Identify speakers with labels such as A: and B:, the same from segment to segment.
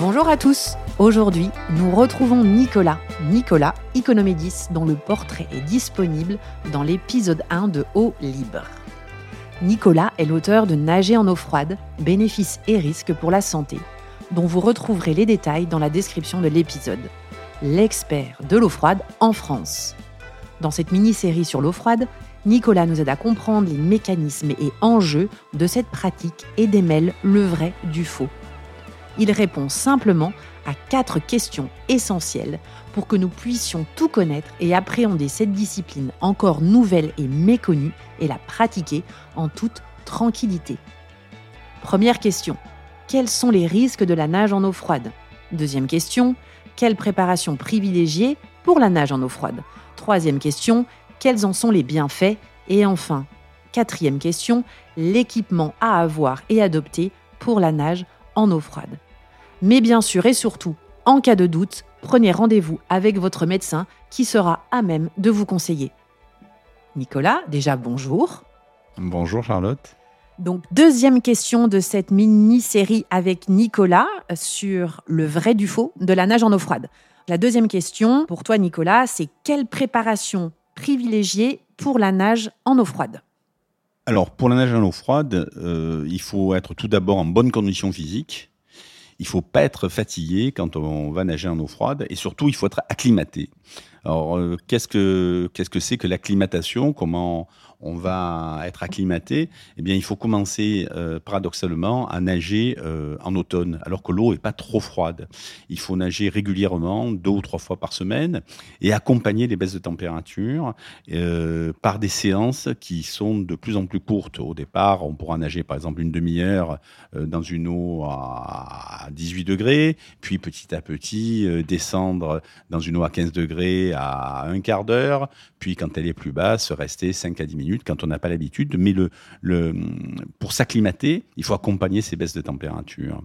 A: Bonjour à tous. Aujourd'hui, nous retrouvons Nicolas, Nicolas Economédis, dont le portrait est disponible dans l'épisode 1 de Eau libre. Nicolas est l'auteur de Nager en eau froide, bénéfices et risques pour la santé, dont vous retrouverez les détails dans la description de l'épisode. L'expert de l'eau froide en France. Dans cette mini-série sur l'eau froide, Nicolas nous aide à comprendre les mécanismes et enjeux de cette pratique et démêle le vrai du faux. Il répond simplement à quatre questions essentielles pour que nous puissions tout connaître et appréhender cette discipline encore nouvelle et méconnue et la pratiquer en toute tranquillité. Première question. Quels sont les risques de la nage en eau froide? Deuxième question. Quelle préparation privilégiée pour la nage en eau froide? Troisième question. Quels en sont les bienfaits? Et enfin, quatrième question. L'équipement à avoir et adopter pour la nage en eau froide. Mais bien sûr et surtout, en cas de doute, prenez rendez-vous avec votre médecin qui sera à même de vous conseiller. Nicolas, déjà bonjour.
B: Bonjour Charlotte.
A: Donc deuxième question de cette mini-série avec Nicolas sur le vrai du faux de la nage en eau froide. La deuxième question pour toi Nicolas, c'est quelle préparation privilégiée pour la nage en eau froide?
B: Alors pour la nage en eau froide, euh, il faut être tout d'abord en bonne condition physique il faut pas être fatigué quand on va nager en eau froide et surtout il faut être acclimaté. Alors euh, qu'est-ce que qu'est-ce que c'est que l'acclimatation? Comment on va être acclimaté, eh bien, il faut commencer euh, paradoxalement à nager euh, en automne, alors que l'eau n'est pas trop froide. Il faut nager régulièrement, deux ou trois fois par semaine, et accompagner les baisses de température par des séances qui sont de plus en plus courtes. Au départ, on pourra nager par exemple une demi-heure dans une eau à 18 degrés, puis petit à petit descendre dans une eau à 15 degrés à un quart d'heure, puis quand elle est plus basse, rester 5 à 10 minutes quand on n'a pas l'habitude. Mais le, le, pour s'acclimater, il faut accompagner ces baisses de température.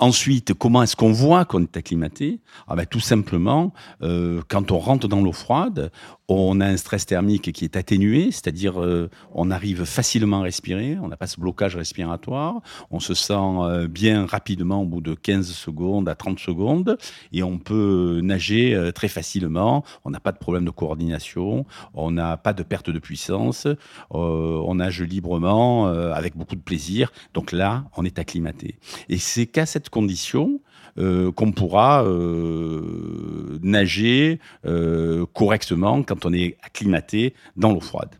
B: Ensuite, comment est-ce qu'on voit qu'on est acclimaté? Ah ben, Tout simplement, euh, quand on rentre dans l'eau froide, on a un stress thermique qui est atténué, c'est-à-dire euh, on arrive facilement à respirer, on n'a pas ce blocage respiratoire, on se sent euh, bien rapidement au bout de 15 secondes à 30 secondes et on peut nager euh, très facilement, on n'a pas de problème de coordination, on n'a pas de perte de puissance, on nage librement avec beaucoup de plaisir, donc là on est acclimaté. Et c'est qu'à cette condition euh, qu'on pourra euh, nager euh, correctement quand on est acclimaté dans l'eau froide.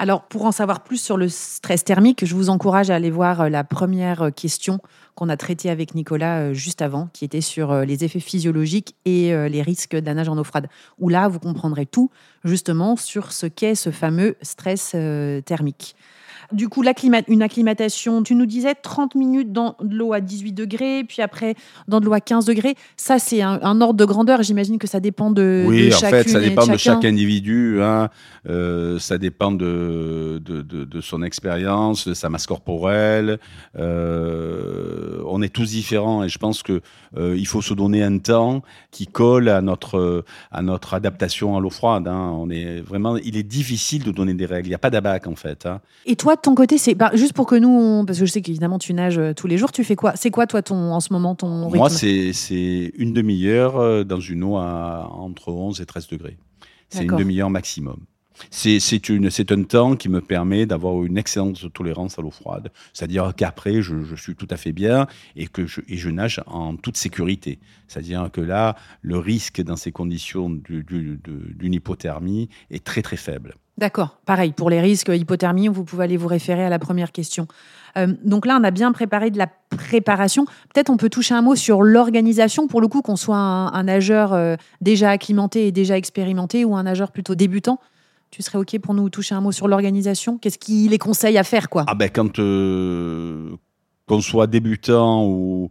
A: Alors, pour en savoir plus sur le stress thermique, je vous encourage à aller voir la première question qu'on a traitée avec Nicolas juste avant, qui était sur les effets physiologiques et les risques d'un nage en eau froide, où là, vous comprendrez tout justement sur ce qu'est ce fameux stress thermique. Du coup, une acclimatation, tu nous disais 30 minutes dans de l'eau à 18 degrés, puis après dans de l'eau à 15 degrés. Ça, c'est un, ordre de grandeur. J'imagine que ça dépend de,
B: oui,
A: en
B: fait, ça dépend de, chaque individu. Hein. Euh, ça dépend de, de, son expérience, de sa masse corporelle. Euh, on est tous différents et je pense que euh, il faut se donner un temps qui colle à notre, à notre adaptation à l'eau froide. Hein. On est vraiment, il est difficile de donner des règles. Il n'y a pas d'abac en fait. Hein.
A: Et toi, de ton côté, c'est bah, juste pour que nous, parce que je sais qu'évidemment tu nages euh, tous les jours, tu fais quoi? C'est quoi toi ton en ce moment ton rythme?
B: Moi, c'est une demi-heure euh, dans une eau à entre 11 et 13 degrés. C'est une demi-heure maximum. C'est un temps qui me permet d'avoir une excellente tolérance à l'eau froide. C'est-à-dire qu'après, je, suis tout à fait bien et que je, et je nage en toute sécurité. C'est-à-dire que là, le risque dans ces conditions d'une hypothermie est très très faible.
A: D'accord. Pareil, pour les risques hypothermie, vous pouvez aller vous référer à la première question. Euh, donc là, on a bien préparé de la préparation. Peut-être on peut toucher un mot sur l'organisation, pour le coup, qu'on soit un, nageur euh, déjà acclimaté et déjà expérimenté ou un nageur plutôt débutant. Tu serais OK pour nous toucher un mot sur l'organisation? Qu'est-ce qu'il les conseille à faire quoi?
B: Ah ben, Quand, euh, qu'on soit débutant ou,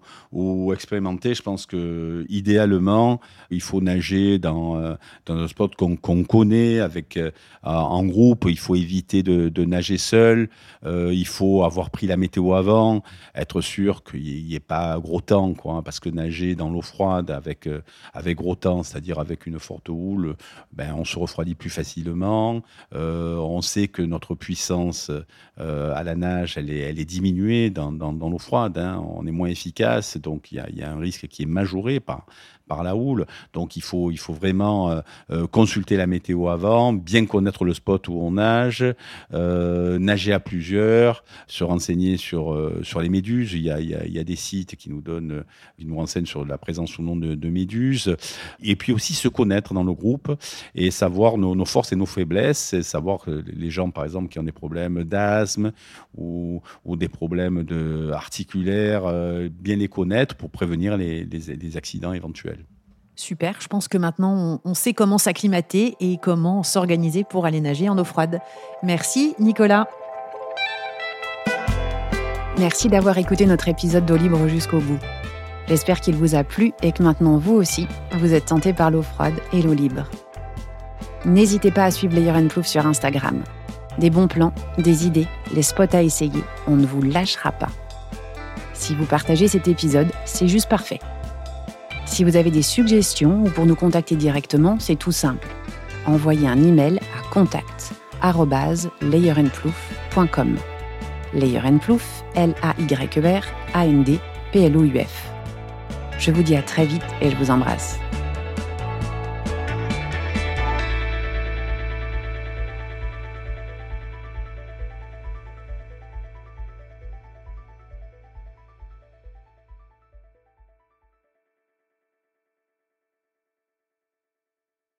B: expérimenté, je pense que idéalement, il faut nager dans, euh, un sport qu'on connaît avec euh, en groupe. Il faut éviter de, nager seul. Euh, il faut avoir pris la météo avant, être sûr qu'il n'y ait pas gros temps, quoi. Parce que nager dans l'eau froide avec avec gros temps, c'est-à-dire avec une forte houle, ben on se refroidit plus facilement. on sait que notre puissance à la nage, elle est, diminuée dans l'eau froide. Hein. On est moins efficace, donc il y a, un risque qui est majoré par, par la houle. Donc il faut, il faut vraiment euh, euh, consulter la météo avant, bien connaître le spot où on nage, euh, nager à plusieurs, se renseigner sur, sur les méduses. Il y, a, il, y a, des sites qui nous donnent, qui nous renseignent sur la présence ou non de, méduses. Et puis aussi se connaître dans le groupe et savoir nos, forces et nos faiblesses, savoir que les gens, par exemple, qui ont des problèmes d'asthme ou, ou, des problèmes de, articulaires, bien les connaître pour prévenir les, les accidents éventuels.
C: Super, je pense que maintenant on sait comment s'acclimater et comment s'organiser pour aller nager en eau froide. Merci Nicolas. Merci d'avoir écouté notre épisode d'eau libre jusqu'au bout. J'espère qu'il vous a plu et que maintenant vous aussi, vous êtes tenté par l'eau froide et l'eau libre. N'hésitez pas à suivre Layer Plouf sur Instagram. Des bons plans, des idées, les spots à essayer, on ne vous lâchera pas. Si vous partagez cet épisode, c'est juste parfait. Si vous avez des suggestions ou pour nous contacter directement, c'est tout simple. Envoyez un email à contact@layerandplouf.com. Layer Plouf, L-A-Y-E-R, A-N-D, P-L-O-U-F. Je vous dis à très vite et je vous embrasse.